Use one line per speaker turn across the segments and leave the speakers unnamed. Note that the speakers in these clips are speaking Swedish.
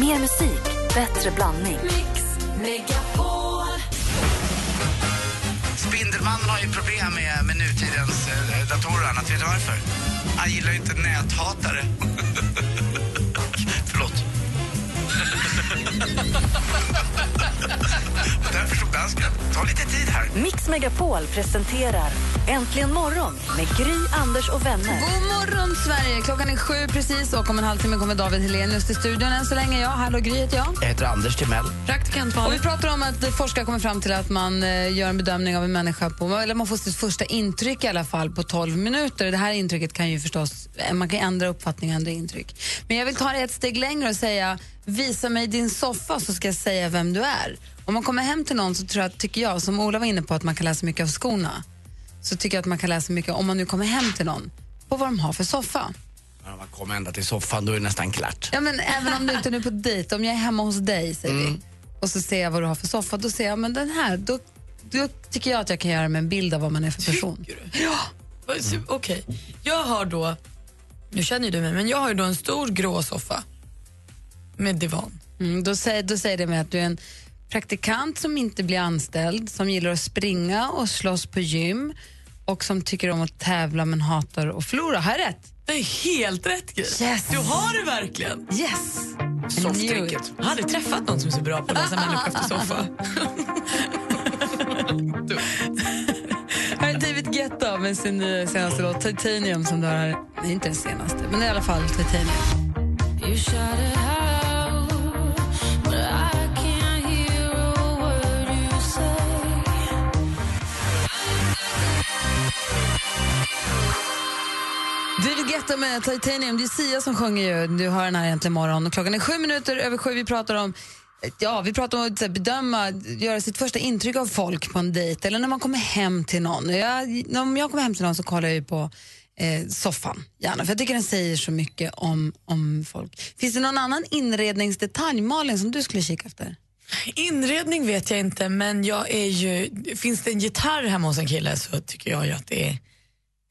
Mer musik, bättre blandning.
Spindelmannen har ju problem med, med nutidens eh, datorer och annat. Vet du varför? Han gillar ju inte näthatare. dansken. Ta lite tid här.
Mix Megapol presenterar Äntligen morgon med Gry, Anders och vänner.
God morgon, Sverige! Klockan är sju precis och om en halvtimme kommer David Helenius till studion. Än så länge jag. Hallå, Gry heter jag.
Jag heter Anders Timell.
Praktikant Och vi pratar om att forskare kommer fram till att man eh, gör en bedömning av en människa på, eller man får sitt första intryck i alla fall på 12 minuter. Det här intrycket kan ju förstås, man kan ändra uppfattning och ändra intryck. Men jag vill ta det ett steg längre och säga, visa mig din soffa så ska jag säga vem du är. Om man kommer hem till någon så tror jag, tycker jag, som Ola var inne på, att man kan läsa mycket av skorna. Så tycker jag att man kan läsa mycket, om man nu kommer hem till någon, på vad de har för soffa.
När man kommer ända till soffan, då är det nästan klart.
Ja, men även om du inte är på dejt, om jag är hemma hos dig säger vi, och så ser jag vad du har för soffa, då ser jag men den här, då, då tycker jag att jag kan göra mig en bild av vad man är för person.
Ja. Okej, jag har då, nu känner ju du mig, men jag har ju då en stor grå soffa med divan.
Mm, då, säger, då säger det mig att du är en praktikant som inte blir anställd, som gillar att springa och slåss på gym och som tycker om att tävla men hatar att förlora. Har jag rätt?
Det är helt rätt Gry.
Yes.
Du har det verkligen.
Yes!
Sofftricket.
Jag har aldrig träffat någon som är så bra på att läsa människor efter soffa.
Här är David Guetta med sin nya senaste låt Titanium som du har här. Det är inte den senaste, men i alla fall Titanium. David Guetta med Titanium. Det är Sia som sjunger ju. Du hör den här äntligen morgon. Och klockan är sju minuter över sju. Vi pratar om Ja, vi pratar om att här, bedöma, göra sitt första intryck av folk på en dejt eller när man kommer hem till någon. Jag, om jag kommer hem till någon så kollar jag ju på eh, soffan, gärna, för jag tycker den säger så mycket om, om folk. Finns det någon annan inredningsdetalj, Malin, som du skulle kika efter?
Inredning vet jag inte, men jag är ju, finns det en gitarr hemma hos en kille så tycker jag ju att det är,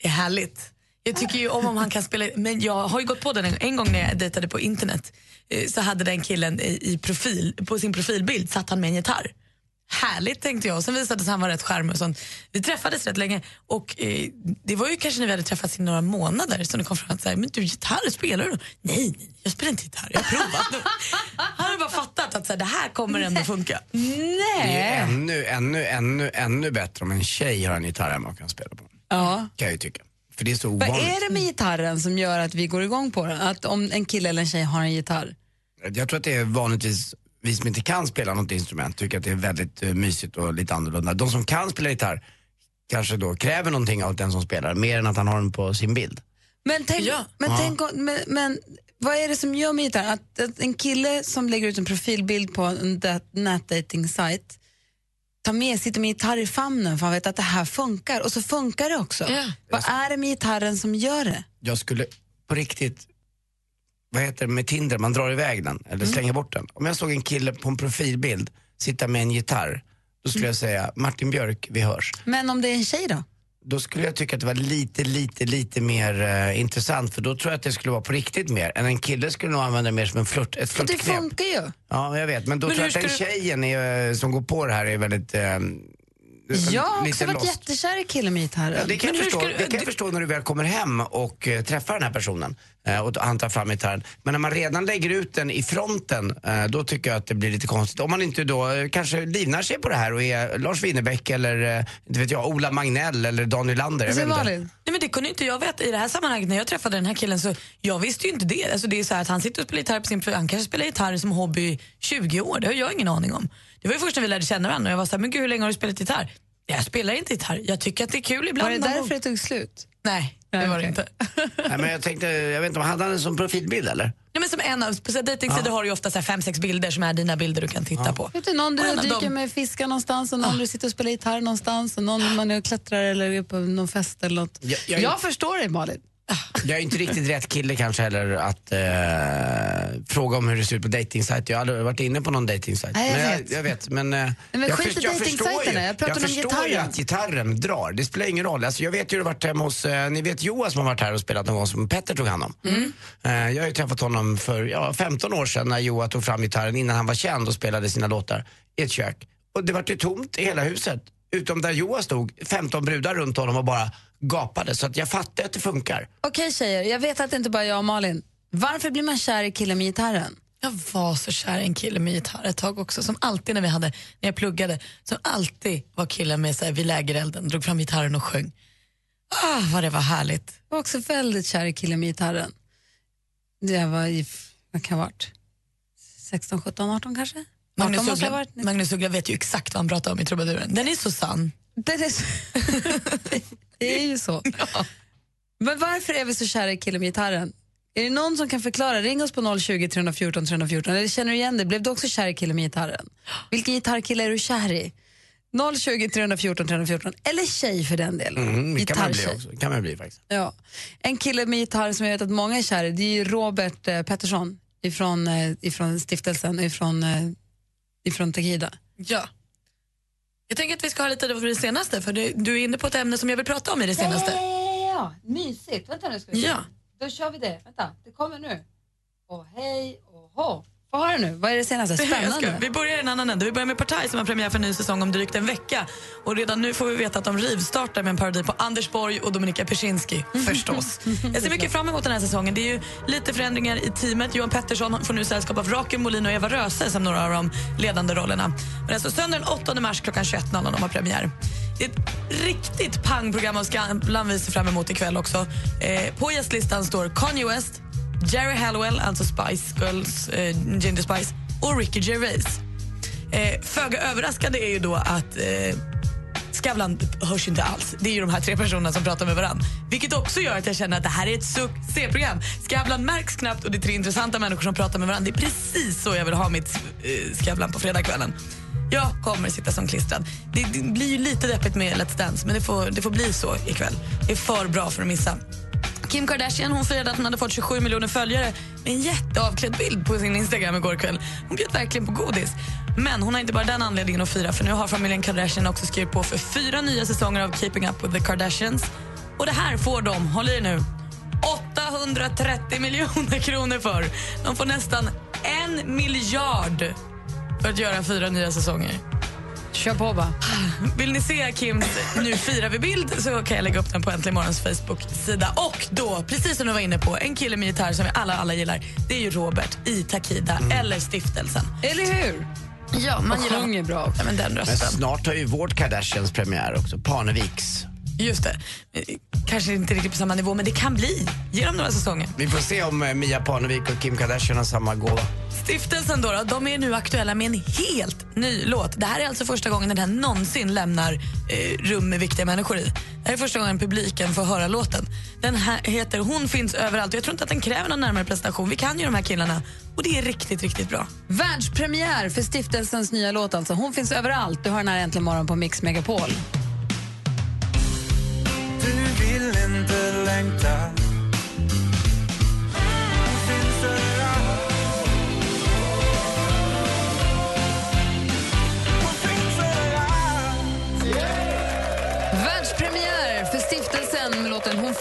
är härligt. Jag tycker ju om om han kan spela, men jag har ju gått på den en, en gång när jag dejtade på internet eh, så hade den killen i, i profil, på sin profilbild satt han med en gitarr. Härligt tänkte jag sen visade det sig att han var rätt charmig och sånt. Vi träffades rätt länge och eh, det var ju kanske när vi hade träffats i några månader som det kom fram att säga, men du gitarr, spelar du? Nej, nej, jag spelar inte gitarr, jag har provat nu. Han hade bara fattat att så här, det här kommer ändå funka.
Det är
Nej.
ännu, ännu, ännu, ännu bättre om en tjej har en gitarr hemma och kan spela på.
Ja.
Kan jag ju tycka. För det är så
Vad är det med gitarren som gör att vi går igång på den? Att om en kille eller en tjej har en gitarr?
Jag tror att det är vanligtvis vi som inte kan spela något instrument tycker att det är väldigt uh, mysigt och lite annorlunda. De som kan spela gitarr kanske då kräver någonting av den som spelar, mer än att han har den på sin bild.
Men tänk,
Ja.
men,
Ja.
tänk men, men vad är det som gör med gitarr? Att, att en kille som lägger ut en profilbild på en dat- nätdating-sajt tar med, sitter med gitarr i famnen för han vet att det här funkar och så funkar det också.
Ja.
Vad är det med gitarren som gör det?
Jag skulle på riktigt, vad heter det med Tinder, man drar iväg den eller slänger bort den. Om jag såg en kille på en profilbild sitta med en gitarr, då skulle jag säga Martin Björk, vi hörs.
Men om det är en tjej då?
Då skulle jag tycka att det var lite, lite, lite mer eh, intressant för då tror jag att det skulle vara på riktigt mer. Än en kille skulle nog använda det mer som en flört, ett
För det
flörtknep.
funkar ju.
Ja, jag vet. Men då
Men
tror jag att den tjejen är, eh, som går på det här är väldigt... Eh,
Jag har också varit
lost.
jättekär i killen med gitarren.
Ja, det kan,
Men
jag förstå,
ska du-
det kan jag förstå när du väl kommer hem och eh, träffar den här personen eh, och han tar fram gitarren. Men när man redan lägger ut den i fronten, eh, då tycker jag att det blir lite konstigt. Om man inte då eh, kanske livnar sig på det här och är Lars Winnerbäck eller eh, inte vet jag, Ola Magnell eller Daniel Lander. Jag
Alltså,
vet inte.
Nej, men det kunde inte jag veta i det här sammanhanget när jag träffade den här killen så jag visste ju inte det. Alltså, det är så här att han sitter och spelar gitarr på sin han kanske spelar gitarr som hobby i 20 år, det har jag ingen aning om. Det var ju först när vi lärde känna varandra och jag var så här, men gud hur länge har du spelat gitarr? Jag spelar inte gitarr, jag tycker att det är kul ibland.
var det därför
gång."
det tog slut?
Nej, det
Nej,
var det inte.
Nej, men jag tänkte, jag vet inte, hade han den som profilbild eller?
Nej, men som en av, på dejtingsidor har du ju ofta så här fem, sex bilder som är dina bilder du kan titta på.
Vet du, någon du
en
dyker
dem-
med fiskar någonstans och någon du sitter och spelar gitarr någonstans och någon man är och klättrar eller är på någon fest eller något.
Ja, jag-
jag förstår dig Malin.
Jag är inte riktigt rätt kille kanske heller att eh, fråga om hur det ser ut på dejtingsajter. Jag har aldrig varit inne på någon dejtingsajt.
Nej, jag
men
vet.
jag, jag vet. Men, eh,
men
jag,
skit i
först- jag förstår ju,
Jag om
förstår ju att gitarren drar. Det spelar ingen roll. Alltså, jag vet ju hur det varit hemma hos, eh, ni vet Joas som har varit här och spelat någon gång som Petter tog hand om.
Mm.
Eh, jag har ju träffat honom för ja, 15 år sedan när Joa tog fram gitarren innan han var känd och spelade sina låtar i ett kök. Och det var ju tomt i hela huset. Utom där Joa stod, 15 brudar runt honom och bara gapade. Så att jag fattar att det funkar.
Okej tjejer, jag vet att det inte bara är jag och Malin. Varför blir man kär i killen med gitarren?
Jag var så kär i en kille med gitarr ett tag också, som alltid när vi hade, när jag pluggade, som alltid var killen med sig vid lägerelden, drog fram gitarren och sjöng. Ah, vad det var härligt.
Jag var också väldigt kär i killen med gitarren. Jag var i, vad kan jag ha varit? 16, 17, 18 kanske? 18
Magnus Uggla,
varit.
Magnus Uggla vet ju exakt vad han pratar om i trubaduren. Den är så sann.
Det är, så, det är ju så. Men varför är vi så kära i killen med gitarren? Är det någon som kan förklara? Ring oss på 020 314 314. Eller känner du igen det? Blev du också kär i killen med gitarren? Vilken gitarrkille är du kär i? 020 314 314. Eller tjej för den delen.
Mm, det kan man bli också. kan man bli faktiskt.
Ja. En kille med gitarr som jag vet att många är kär i, det är Robert eh, Pettersson ifrån, eh, ifrån stiftelsen, ifrån, eh, ifrån Takida.
Ja. Jag tänker att vi ska ha lite av det senaste, för det, du är inne på ett ämne som jag vill prata om i det senaste.
Ja, mysigt. Vänta nu ska vi se.
Ja.
Då kör vi det. Vänta, det kommer nu. Och hej och hå. Få höra nu, vad är det senaste? Spännande.
vi börjar i en annan ände. Vi börjar med Partaj som har premiär för en ny säsong om drygt en vecka. Och redan nu får vi veta att de rivstartar med en parodi på Anders Borg och Dominika Persinski, förstås. Jag ser mycket fram emot den här säsongen. Det är ju lite förändringar i teamet. Johan Pettersson får nu sällskap av Rakel Molin och Eva Röse som några av de ledande rollerna. Men alltså söndag den 8 mars klockan 21.00 de har premiär. Det är ett riktigt pangprogram av Skavlan vi ser fram emot ikväll också. Eh, på gästlistan står Kanye West, Jerry Hallowell, alltså Spice Girls, eh, Ginger Spice, och Ricky Gervais. Eh, Föga överraskande är ju då att eh, Skavlan hörs inte alls. Det är ju de här tre personerna som pratar med varandra. Vilket också gör att jag känner att det här är ett succéprogram. Skavlan märks knappt och det är tre intressanta människor som pratar med varandra. Det är precis så jag vill ha mitt eh, Skavlan på fredagskvällen. Jag kommer sitta som klistrad. Det, det blir ju lite deppigt med Let's Dance men det får, det får bli så ikväll. Det är för bra för att missa. Kim Kardashian hon firade att hon hade fått 27 miljoner följare med en jätteavklädd bild på sin Instagram igår kväll. Hon bjöd verkligen på godis. Men hon har inte bara den anledningen att fira för nu har familjen Kardashian också skrivit på för fyra nya säsonger av Keeping Up with the Kardashians. Och det här får de, håll i er nu, 830 miljoner kronor för. De får nästan en miljard för att göra fyra nya säsonger.
Kör på bara.
Vill ni se Kims Nu firar vi-bild så kan jag lägga upp den på Äntligen Morgons Facebook-sida. Och då, precis som du var inne på, en kille med gitarr som vi alla, alla gillar. Det är ju Robert i Takida eller Stiftelsen.
Eller hur?
Ja, man
Och
gillar
sjunger bra.
Ja, men den
Men snart har ju vårt Kardashians premiär också, Parneviks.
Just det. Kanske inte riktigt på samma nivå, men det kan bli. Ge dem några säsonger.
Vi får se om eh, Mia Parnevik och Kim Kardashian har samma gåva.
Stiftelsen då, då, de är nu aktuella med en helt ny låt. Det här är alltså första gången den här någonsin lämnar eh, rum med viktiga människor i. Det här är första gången publiken får höra låten. Den här heter Hon finns överallt. Jag tror inte att den kräver någon närmare presentation. Vi kan ju de här killarna och det är riktigt, riktigt bra.
Världspremiär för stiftelsens nya låt alltså. Hon finns överallt. Du hör den här äntligen morgon på Mix Megapol.
Du vill inte längta.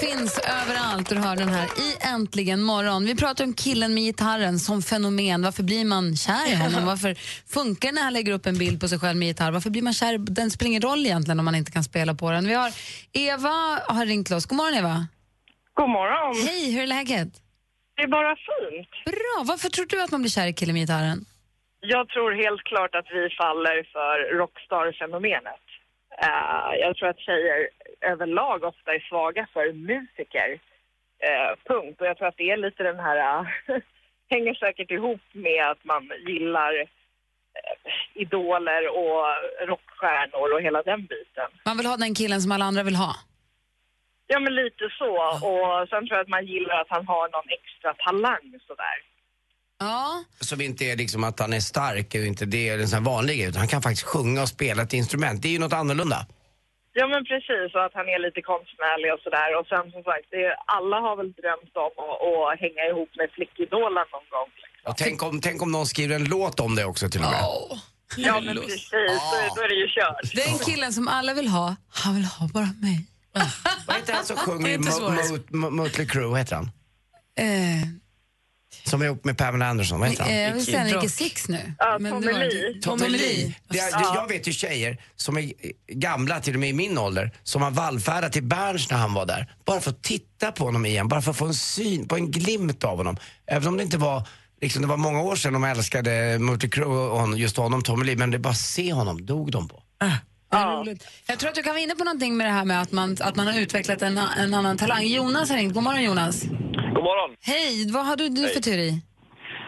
Finns överallt.
Du hör den här i Äntligen morgon. Vi pratar om killen med gitarren som fenomen. Varför blir man kär i honom? Varför funkar när han lägger upp en bild på sig själv med gitarr? Varför blir man kär? Den spelar ingen roll egentligen om man inte kan spela på den. Vi har Eva har ringt oss. God morgon Eva.
God morgon.
Hej, hur är läget?
Det är bara fint.
Bra. Varför tror du att man blir kär i killen med gitarren?
Jag tror helt klart att vi faller för rockstar-fenomenet. Eh, jag tror att tjejer överlag ofta är svaga för musiker. Eh, punkt. Och jag tror att det är lite den här... eh, hänger säkert ihop med att man gillar eh, idoler och rockstjärnor och hela den biten.
Man vill ha den killen som alla andra vill ha.
Ja, men lite så. Och sen tror jag att man gillar att han har någon extra talang sådär.
Ja.
Som inte är liksom att han är stark, eller inte det är en sån här vanlig grej, utan han kan faktiskt sjunga och spela ett instrument. Det är ju något annorlunda.
Ja men precis, och att han är lite konstnärlig och sådär. Och sen som sagt, det är, alla har väl drömt om att, att hänga ihop med flickidolen någon gång. Liksom.
Och tänk, om, tänk om någon skriver en låt om det också till och med.
Ja men precis, då, då är det ju kört.
Den killen som alla vill ha, han vill ha bara mig.
Vad heter han som sjunger
Det är
i Mötley Crüe? Vad heter han?
Eh,
Som är ihop med Pamela Anderson. Vad heter han?
eh,
Rock.
Six nu.
Ja,
Men
Tommy
det var
Lee.
inte- Tommy Lee.
Det är, det, jag vet ju tjejer som är gamla, till och med i min ålder, som har vallfärdat till Berns när han var där. Bara för att titta på honom igen, bara för att få en syn, på en glimt av honom. Även om det inte var, liksom, det var många år sedan de älskade Crüe och hon, just honom, Tommy Lee, men det är bara att se honom, dog de på.
Det är roligt. Jag tror att du kan vara inne på någonting med det här med att man, att man har utvecklat en, en annan talang. Jonas har ringt. God morgon Jonas.
God morgon.
Hej, vad har du, du för teori?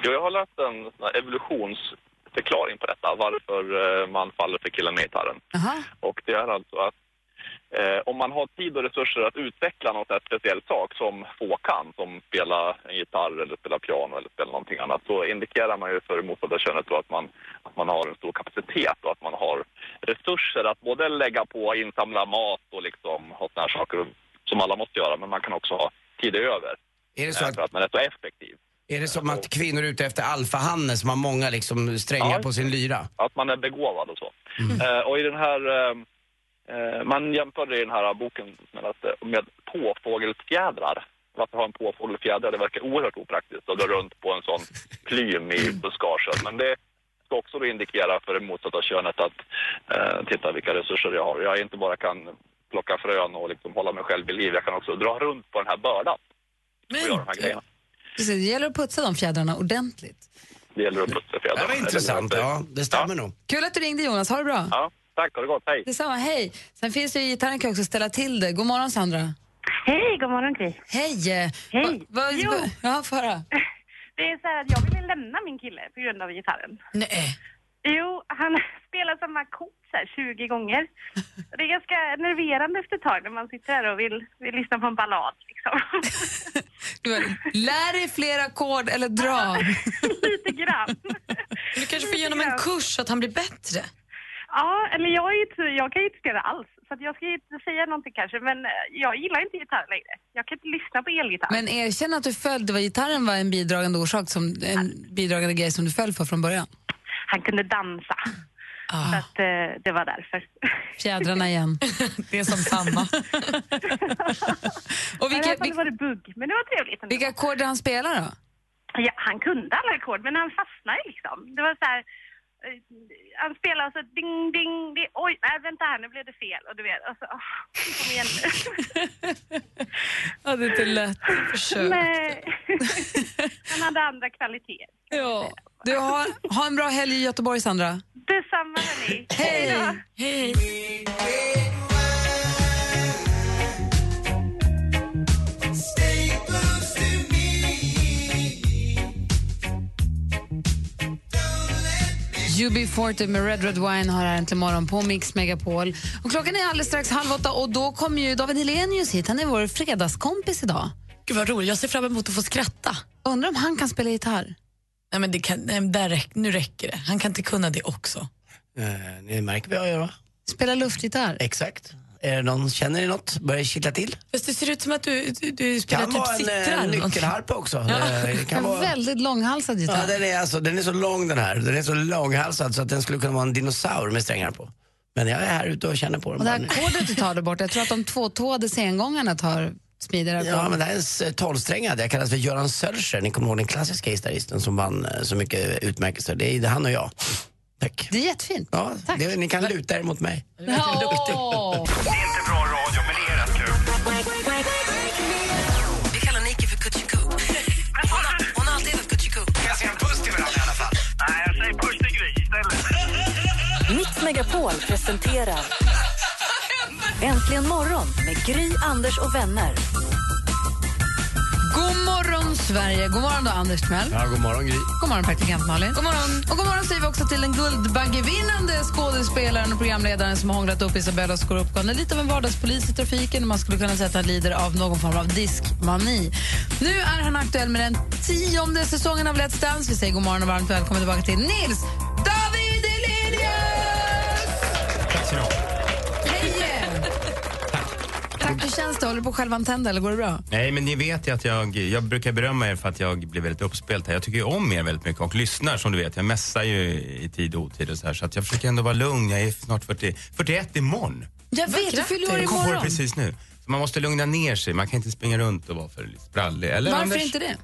Jo, jag har läst en evolutionsförklaring på detta, varför eh, man faller för killen med gitarren.
Aha.
Och det är alltså att eh, om man har tid och resurser att utveckla något här speciell sak som få kan, som spela en gitarr eller spela piano eller spela någonting annat, så indikerar man ju för motsatta könet då att man, att man har en stor kapacitet och att man har resurser att både lägga på, insamla mat och liksom ha såna här saker som alla måste göra, men man kan också ha tid över.
Är det så att,
att man är så effektiv.
är det som att kvinnor är ute efter alfahanne som har många liksom, strängar
Ja.
på sin lyra?
att man är begåvad och så. Eh, och i den här, eh, man jämförde i den här boken med, att, eh, med påfågelfjädrar. Varför ha en påfågelfjäder? Det verkar oerhört opraktiskt att dra runt på en sån plym i buskaget. Men det ska också då indikera för det motsatta könet att eh, titta vilka resurser jag har. Jag inte bara kan plocka frön och liksom hålla mig själv vid liv. Jag kan också dra runt på den här bördan göra de här grejerna.
Precis, det gäller att putsa de fjädrarna ordentligt.
Det gäller att putsa fjädrarna.
Det var intressant, ja. Det stämmer nog.
Kul att du ringde Jonas, ha det bra.
Ja, tack. Ha det gott. Hej.
Detsamma, hej. Sen finns det ju gitarren kan också ställa till det. God morgon Sandra.
Hej, god morgon Gry.
Hej!
Hej.
Va, va,
Jo.
va, ja, få höra.
Det är så här att jag ville lämna min kille på grund av gitarren.
Nej.
Jo, han spelar samma ackord så här 20 gånger. Det är ganska nerverande efter ett tag när man sitter här och vill, vill lyssna på en ballad. Liksom.
Du bara, Lär dig fler ackord eller dra.
Lite grann.
Du kanske får genom en kurs så att han blir bättre.
Ja, eller jag, är inte, jag kan ju inte spela alls. Så jag ska inte säga någonting kanske, men eh, jag gillar inte gitarr längre. Jag kan inte lyssna på elgitarr.
Men erkänn att du föll, det var gitarren var en bidragande orsak, som, en bidragande grej som du föll för från början.
Han kunde dansa,
Ah.
så att, eh, det var därför.
Fjädrarna igen.
Det är som samma.
Och
I
vilka,
alla fall
vilka,
var det bugg, men det var trevligt. ändå.
vilka ackord han spelar då?
Ja, han kunde alla ackord, men han fastnade liksom. Det var så här... eh, Han spelade så ding, ding, ding. Oj, nej vänta här, nu blev det fel. Och du vet, och så, åh, kom igen nu.
Ja, det är inte lätt. Försök.
nej. Han hade andra kvaliteter.
Ja. Du, har, ha en bra helg i Göteborg, Sandra.
Detsamma hörni.
Hej!
då.
Hej.
UB40 med Red Red Wine har här äntligen morgon på Mix Megapol. Och klockan är alldeles strax halv åtta och då kommer ju David Helenius hit. Han är vår fredagskompis idag.
Gud vad roligt, jag ser fram emot att få skratta.
Undrar om han kan spela gitarr?
Nej, men det kan, nej, där räck, nu räcker det. Han kan inte kunna det också.
Eh, ni märker vad jag gör va?
Spela luftgitarr?
Exakt. Är det någon, känner ni något? Börjar det kittla till?
Fast det ser ut som att du, du, du spelar
Kan
typ
vara en
sittrar.
eh, nyckelharpa också. Eh, Det kan
En
vara...
väldigt långhalsad gitarr.
Ja, den, är alltså, den är så lång den här. Den är så långhalsad så att den skulle kunna vara en dinosaur med strängar på. Men jag är här ute och känner på dem.
Och det ackordet du tar där borta, jag tror att de tvåtåade sengångarna tar smidigare ackord.
Ja, men det här är en tolvsträngad. Jag kallas för Göran Sölscher. Ni kommer ihåg den klassiska gitarristen som vann eh, så mycket utmärkelser. Det är det är han och jag. Tack.
Det är jättefint.
Ja,
Tack.
det, ni kan luta er mot mig.
Ja.
Det är inte bra radio, men det är rätt kul.
Vi kallar Nike för Kutjiku. Hon hon har alltid hetat Kutjiku.
Kan jag säga en puss till varandra i alla fall?
Nej, jag säger puss till Gry istället.
Mix Megapol presenterar Äntligen morgon med Gry, Anders och vänner.
God morgon, Sverige. God morgon, då, Anders Timell.
Ja, god morgon Gry.
God morgon, praktikant Malin. God morgon. Och god morgon säger vi också till den Guldbaggevinnande skådespelaren och programledaren som har hånglat upp Isabella Scorupco. Lite av en vardagspolis i trafiken man skulle kunna säga att han lider av någon form av diskmani. Nu är han aktuell med den tionde säsongen av Let's Dance. Vi säger god morgon och varmt välkommen tillbaka till Nils känns det? Håller du på att självantända eller går det bra?
Nej, men ni vet ju att jag, jag brukar berömma er för att jag blir väldigt uppspelt här. Jag tycker ju om er väldigt mycket och lyssnar som du vet. Jag mässar ju i tid och otid och så här. Så att jag försöker ändå vara lugn. Jag är snart 40, 41 imorgon.
Jag vet, du fyller år
Jag
imorgon.
precis nu. Så man måste lugna ner sig. Man kan inte springa runt och vara för sprallig. Eller
Varför
Anders?
inte det?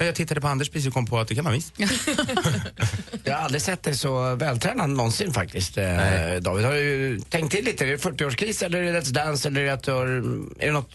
Ja, Jag tittade på Anders precis och kom på att det kan man visst.
Jag har aldrig sett dig så vältränad någonsin faktiskt, eh,
Nej.
David. Har du tänkt till lite? Är det 40-årskris eller är det Let's Dance eller är det, att du har, är det något?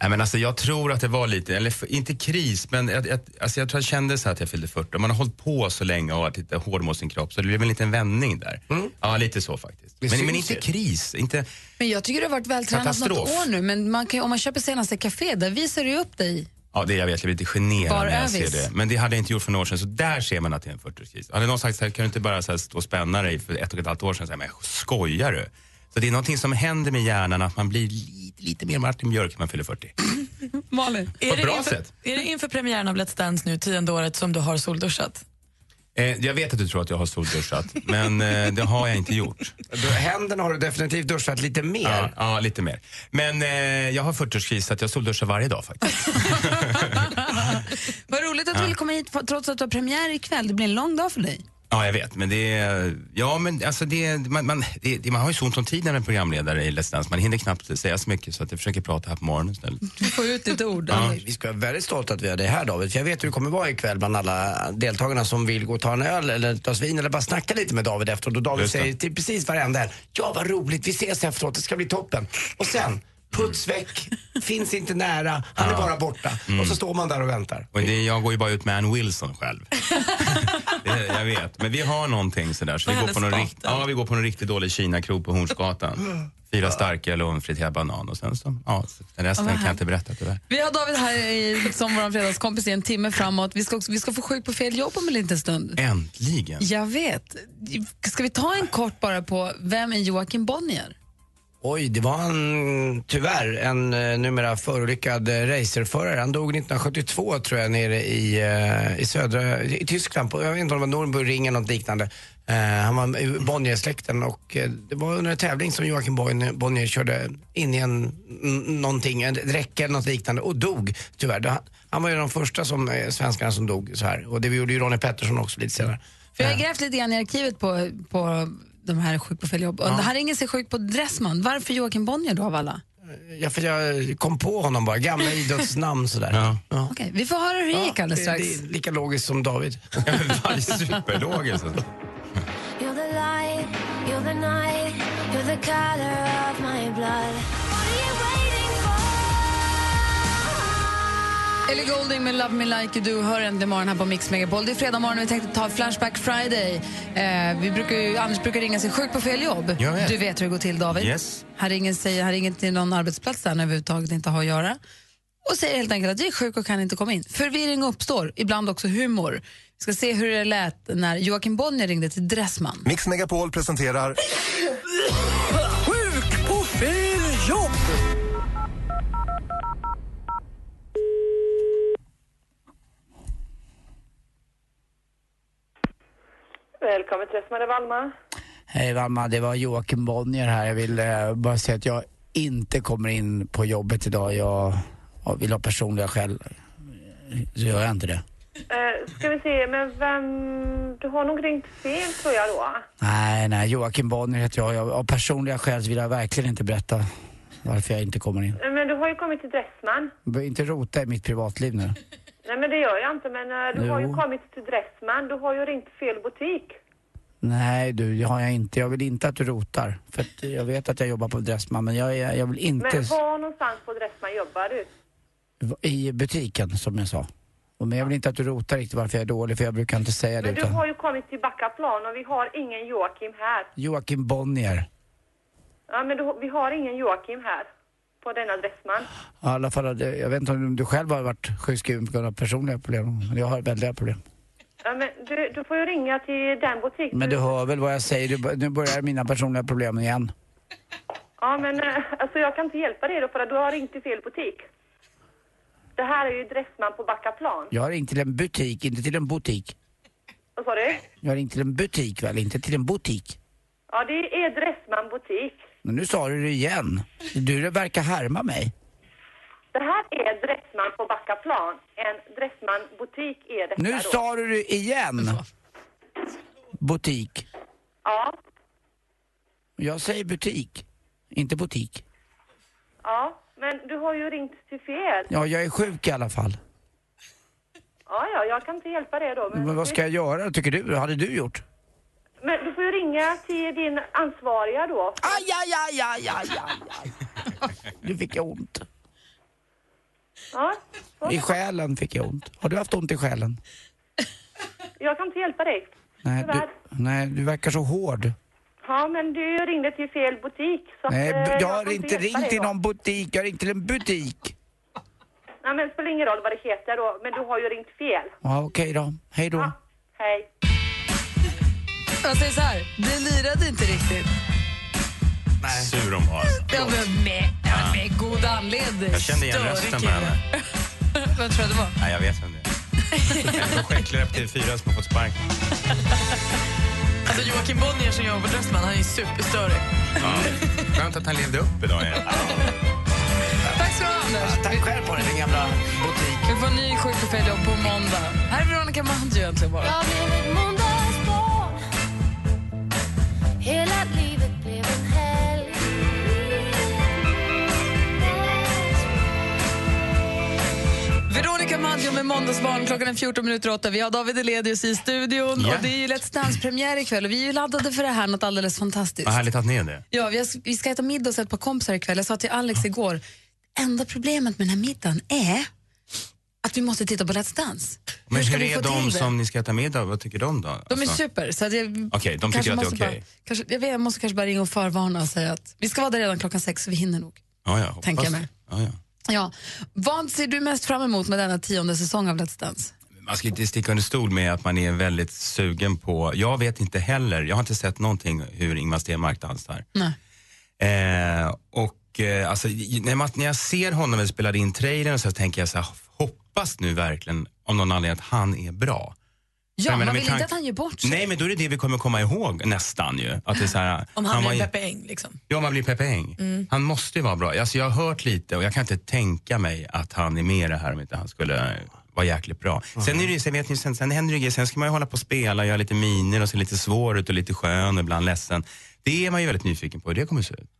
Nej, men alltså, jag tror att det var lite, eller inte kris, men jag, jag, alltså, jag tror jag kände så här att jag fyllde 40. Man har hållit på så länge och varit lite hård mot sin kropp så det blev en liten vändning där. Ja, lite så faktiskt. Men, men inte kris, inte...
Men jag tycker du har varit vältränad något år nu, men man kan, om man köper senaste café, där visar du upp dig.
Ja, det jag vet, jag blir lite generad
Bar
när jag ser det. Men det hade jag inte gjort för några år sedan, så där ser man att det är en 40-årskris. Hade någon sagt så här, kan du inte bara så här, stå och spänna dig för ett och ett halvt år sedan, så här, men skojar du? Så det är någonting som händer med hjärnan, att man blir lite, lite mer Martin Björk när man fyller 40.
Malin?
På ett bra
inför,
sätt.
Är det inför premiären av Let's Dance nu, tionde året, som du har solduschat?
Eh, jag vet att du tror att jag har solduschat, men eh, det har jag inte gjort.
Du, händerna har du definitivt duschat lite mer.
Ja, ja, lite mer. Men eh, jag har 40-årskris så att jag solduschar varje dag faktiskt.
Vad roligt att du ville komma hit trots att du har premiär ikväll. Det blir en lång dag för dig.
Ja, jag vet. Men det är... Ja, men alltså det, man, man, det, man har ju så ont om tid när man är programledare i Let's Dance. Man hinner knappt säga så mycket så att jag försöker prata här på morgonen istället.
Du får ut ditt ord.
Ja. Vi ska vara väldigt stolta att vi har dig här David. För jag vet hur det kommer vara ikväll bland alla deltagarna som vill gå och ta en öl eller ett glas vin eller bara snacka lite med David efteråt. Och David säger till precis varenda en, ja vad roligt, vi ses efteråt, det ska bli toppen. Och sen, puts väck, finns inte nära, han är bara borta. Och så står man där och väntar.
Och det, jag går ju bara ut med Ann Wilson själv. det, jag vet. Men vi har någonting sådär. Så vi går, på någon rikt, ja, vi går på någon riktigt dålig Kina-krog på Hornsgatan. Fyra starköl och en friterad banan. Och sen så, ja, den resten kan jag inte berätta tyvärr.
Vi har David här i, som vår fredagskompis i en timme framåt. Vi ska, också, vi ska få sjuk på fel jobb om en liten stund.
Äntligen.
Jag vet. Ska vi ta en kort bara på vem är Joakim Bonnier?
Oj, det var en, tyvärr en eh, numera förolyckad eh, racerförare. Han dog 1972 tror jag nere i, eh, i södra, i Tyskland. På, jag vet inte om det var Nürnbergring eller något liknande. Eh, han var ur Bonnier-släkten och eh, det var under en tävling som Joakim Bonnier, Bonnier körde in i en, n- någonting, en räcke eller något liknande och dog tyvärr. Det, han, han var ju de första som, eh, svenskarna som dog så här. Och det gjorde ju Ronnie Pettersson också lite senare.
För jag har grävt lite grann i arkivet på, på de här sjuk på fel jobb. Och Det här ringer sig sjuk på Dressman. Varför Joakim Bonnier då av alla?
Ja, för jag kom på honom bara, gamla idrottsnamn sådär.
Ja.
Ja.
Okej, vi får höra hur det gick alldeles
det,
strax.
det är lika logiskt som David.
Är superlogiskt.
You're the light, you're the night, you're the color of my blood.
Ellie Golding med Love Me Like You Do hör äntligen morgon här på Mix Megapol. Det är fredag morgon och vi tänkte ta Flashback Friday. Eh, vi brukar ju, Anders brukar ringa sig sjuk på fel jobb.
Jag vet.
Du vet hur det går till David.
Yes.
Han ringer, han ringer till någon arbetsplats där han överhuvudtaget inte har att göra. Och säger helt enkelt att jag är sjuk och kan inte komma in. Förvirring uppstår, ibland också humor. Vi ska se hur det lät när Joakim Bonnier ringde till Dressman.
Mix Megapol presenterar
Välkommen till Dressman Valma.
Hej Valma, det var Joakim Bonnier här. Jag vill eh, bara säga att jag inte kommer in på jobbet idag. Jag, jag vill ha personliga skäl. Så gör jag inte det.
Uh, ska vi se, men vem... Du har nog ringt fel tror jag då.
Nej, nej, Joakim Bonnier heter jag. jag. Av personliga skäl så vill jag verkligen inte berätta varför jag inte kommer in.
Eh, Men du har ju kommit till Dressman.
Inte rota i mitt privatliv nu.
Nej men det gör jag inte, men eh, du har ju
Jo.
kommit till Dressman. Du har ju ringt fel butik.
Nej du, det har jag inte. Jag vill inte att du rotar. För att jag vet att jag jobbar på Dressman, men jag, är- jag vill inte...
Men var någonstans på Dressman jobbar du?
I butiken, som jag sa. Men jag vill inte att du rotar riktigt varför jag är dålig, för jag brukar inte säga det.
Men du
Utan...
har ju kommit till Backaplan och vi har ingen Joakim här.
Joakim Bonnier.
Ja, men du, vi har ingen Joakim här. På denna Dressman.
Ja, I alla fall, det- jag vet inte om du själv har varit sjukskriven på grund av personliga problem, men jag har väldiga problem.
Ja, men du, du får ju ringa till den butiken.
Men du hör väl vad jag säger, du, nu börjar mina personliga problem igen.
Ja, men eh, alltså jag kan inte hjälpa dig då för att du har ringt till fel butik. Det här är ju Dressman på Backaplan.
Jag har ringt till en butik, inte till en butik.
Vad sa du?
Jag har ringt till en butik väl, inte till en butik.
Ja, det är Dressman butik.
Men nu sa du det igen. Du verkar härma mig.
Det här är Dressman på Backaplan. En Dressman-butik är detta
Nu
då.
sa du det igen. Butik.
Ja,
Jag säger butik, inte butik.
ja. Men du har ju ringt till fel.
Ja, jag är sjuk i alla fall.
Ja, ja, jag kan inte hjälpa det då. Men,
Men vad ska jag göra, tycker du? Vad hade du gjort?
Men du får ju ringa till din ansvariga då.
Aj, aj, aj, aj, aj, aj. Nu fick jag ont.
Ja,
I själen fick jag ont. Har du haft ont i själen?
jag kan inte hjälpa dig.
Nej, du,
Tyvärr.
nej, du verkar så hård.
Ja, men du ringde till fel butik. Så att,
Nej,
eh,
jag
kan
har inte
hjälpa
ringt
dig
till
då.
någon butik, jag har ringt till en butik.
Nej, men det spelar ingen roll vad det heter då. Men du har ju ringt fel.
Ja, okej då. Hej då.
Hej.
Jag säger så här, det lirade inte riktigt.
Sur hon var. alltså.
Ja, men med, ja, med god anledning.
Jag kände igen rösten på henne.
Vem tror du det var?
Nej, jag vet vem det är. En projektledare på TV4 som har fått sparken.
Alltså Joakim Bonnier som jobbar på Dressman, han är superstörig.
Ja. Skönt att han levde upp idag igen.
Tack ska du ha, Anders.
Tack själv på dig, din gamla butik.
Vi får en ny Sjuk fel-jobb på måndag. Här är Veronica Maggio egentligen bara.
Hela livet blev en helg
Veronica Maggio med Måndagsbarn. Klockan är 14 minuter åtta. Vi har David Eledius i studion.
Ja.
Och det är ju Let's Dance-premiär ikväll och vi är ju laddade för det här, något alldeles fantastiskt.
Vad härligt att ni är det.
Ja, vi, har, vi ska äta middag hos ett par kompisar ikväll. Jag sa till Alex igår, enda problemet med den här middagen är att vi måste titta på Let's Dance.
Men hur
vi
är de som ni ska äta middag? Vad tycker de då?
De är
Alltså,
super. Så jag
Okej, de tycker att det är
måste
okej.
bara- Kanske, jag, vet, jag måste kanske bara ringa och förvarna och säga att vi ska vara där redan klockan sex så vi hinner nog.
Ja, ja, hoppas.
Tänker jag mig.
Ja, ja.
Ja. Vad ser du mest fram emot med denna tionde säsong av Let's Dance?
Man ska inte sticka under stol med att man är väldigt sugen på... Jag vet inte heller, jag har inte sett någonting hur Ingmar Stenmark dansar.
Nej.
Eh, och eh, alltså, när, man, när jag ser honom när spelade in trailern så tänker jag så här, hoppas nu verkligen om någon anledning att han är bra.
Ja,
menar,
man
med
vill inte att han gör bort sig.
Nej, men då är det det vi kommer komma ihåg nästan ju. Att det är så här,
Om han,
var
blir en Peppe Eng liksom.
Ja, man blir Peppe Eng.
Mm.
Han måste ju vara bra. Alltså, jag har hört lite och jag kan inte tänka mig att han är med i det här om inte han skulle vara jäkligt bra. Sen, är det, sen, vet ni, sen, sen händer det. Sen ska man ju hålla på och spela, göra lite miner och se lite svår ut och lite skön och ibland ledsen. Det är man ju väldigt nyfiken på hur det kommer se ut.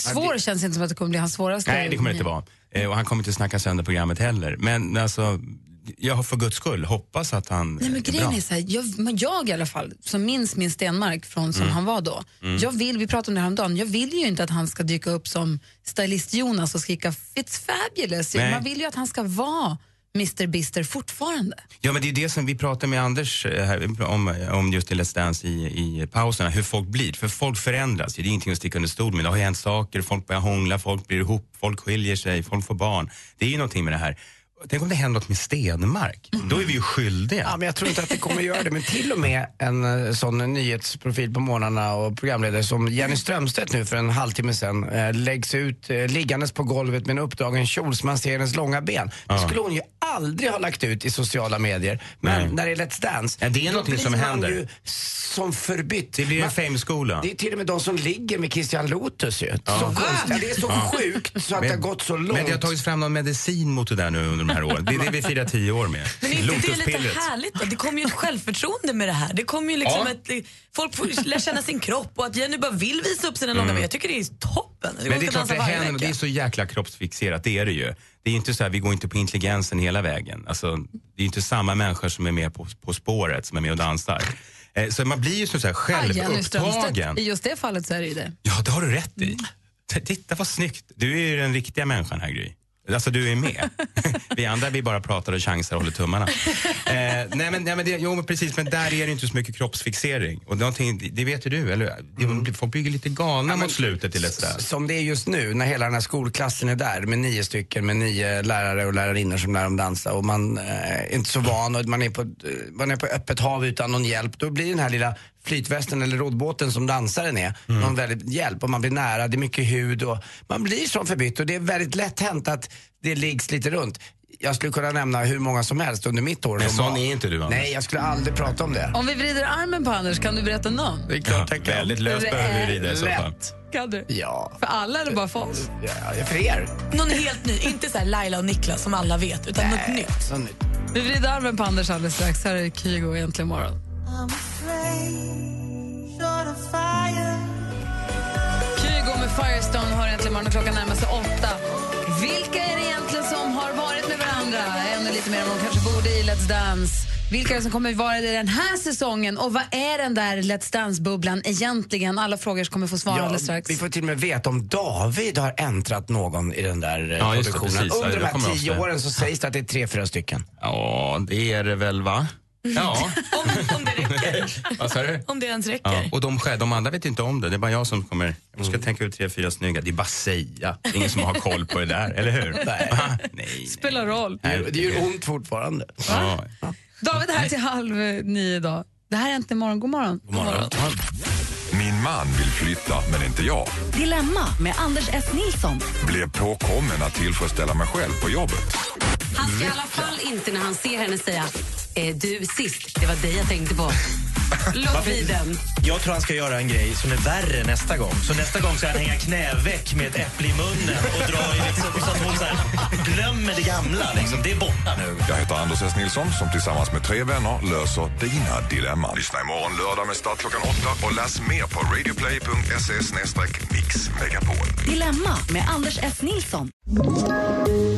Svår känns inte som att det kommer bli hans svåraste.
Nej, det kommer det inte vara. Eh, och han kommer inte snacka sönder programmet heller. Men alltså, jag har för guds skull hoppas att han
Nej, men
är
grejen
bra.
är så här, jag, men jag i alla fall, som minns min Stenmark från som
Mm.
han var då.
Mm.
Jag vill, vi pratade om det häromdagen, jag vill ju inte att han ska dyka upp som stylist-Jonas och skrika “It's fabulous”.
Nej.
Man vill ju att han ska vara Mr Bister fortfarande.
Ja, men det är det som vi pratade med Anders eh, här, om, om just i Let's Dance i, i pauserna, hur folk blir. För folk förändras ju, det är ingenting att sticka under stol med. Det har hänt saker, folk börjar hångla, folk blir ihop, folk skiljer sig, folk får barn. Det är ju någonting med det här. Tänk om det händer något med Stenmark. Då är vi ju skyldiga.
Ja, men jag tror inte att det kommer göra det. Men till och med en eh, sån nyhetsprofil på morgnarna och programledare som Jenny Strömstedt nu för en halvtimme sedan eh, läggs ut eh, liggandes på golvet med en uppdragen kjol så man ser hennes långa ben. Det
Ja.
skulle hon ju aldrig ha lagt ut i sociala medier. Men
Nej.
när det är Let's Dance,
Ja, det är någonting som händer.
ju som förbytt.
Det blir en fame-skola.
Det är till och med de som ligger med Christian Lotus ju. Så konstigt. Ja, det är så
Ja.
sjukt så att det har gått så långt.
Men det har tagits fram någon medicin mot det där nu under de här åren. Det är det vi firar tio år med.
Men är inte det lite härligt då? Det kommer ju ett självförtroende med det här. Det kommer ju liksom
Ja.
ett, folk får lära känna sin kropp och att Jenny bara vill visa upp sina långa
Mm.
ben. Jag tycker det är toppen. Jag
Men det är klart det händer, det är så jäkla kroppsfixerat, det är det ju. Det är inte så här, vi går inte på intelligensen hela vägen. Alltså, det är inte samma människor som är med på, på spåret som är med och dansar. Eh, Så man blir ju så, så här självupptagen.
I just det fallet så är det ju det.
Ja, det har du rätt i. T- Titta vad snyggt. Du är ju den riktiga människan här, Gry. Alltså du är med. vi andra vi bara pratar och chansar och håller tummarna. Eh, nej, men, nej, men det, jo men precis, men där är det inte så mycket kroppsfixering. Och någonting, det- det vet ju du, eller det, Folk blir lite galna mot slutet till Dance.
Som det är just nu när hela den här skolklassen är där med nio stycken med nio lärare och lärarinnor som lär dem dansa och man eh, är inte så van och man är, på, eh, man är på öppet hav utan någon hjälp. Då blir den här lilla flytvästen eller roddbåten som dansaren är någon väldigt hjälp och man blir nära, det är mycket hud och man blir som förbytt och det är väldigt lätt hänt att det liggs lite runt. jag skulle kunna nämna hur många som helst under mitt år.
Men sån är inte du, Anders.
Nej, jag skulle aldrig prata om det.
Om vi vrider armen på Anders, kan du berätta någon?
Det är klart jag kan.
Väldigt löst behöver vi rida i så fall.
Kan du?
Ja.
För alla eller bara för oss?
ja, för er.
Någon helt ny, inte så här Laila och Niklas som alla vet, utan något nytt.
Nytt.
Vi vrider armen på Anders alldeles strax. Här är Kygo egentligen morgon. Kygo med Firestone har äntligen morgon klockan närmar sig åtta. Vilka är det egentligen som har varit med varandra ännu lite mer än de kanske borde i Let's Dance? Vilka är det som kommer vara det den här säsongen? Och vad är den där Let's Dance-bubblan egentligen? Alla frågor kommer få svar alldeles strax.
vi får till och med veta om David har äntrat någon i den där eh,
Ja,
produktionen.
precis. Ja,
Under
det
de här tio åren så sägs det att det är tre, fyra stycken.
Ja, det är det väl va? Ja.
Om, om det räcker.
Vad sa du?
Om det ens räcker.
Ja, och de, de andra vet inte om det. Det är bara jag som kommer... Jag ska tänka ut tre, fyra snygga. Det är bara säga. Det är ingen som har koll på det där, eller hur?
Nej.
Nej.
Spelar roll.
Det, det gör ont fortfarande.
Ja.
David här till halv nio idag. Det här är Äntligen morgon. God morgon. God morgon.
Min man vill flytta, men inte jag.
Dilemma med Anders S. Nilsson.
Blev påkommen att tillfredsställa mig själv på jobbet.
Han ska i alla fall inte när han ser henne säga eh, du sist, det var dig jag tänkte på. Låt bli den.
Jag tror han ska göra en grej som är värre nästa gång. Så nästa gång ska han hänga knäveck med ett äpple i munnen och dra i liksom, så att hon så här, glömmer det gamla. Liksom. Det är borta nu.
Jag heter Anders S. Nilsson som tillsammans med tre vänner löser dina dilemman. Lyssna imorgon lördag med start klockan åtta och läs mer på radioplay.se mixmegapol.
Dilemma med Anders S. Nilsson.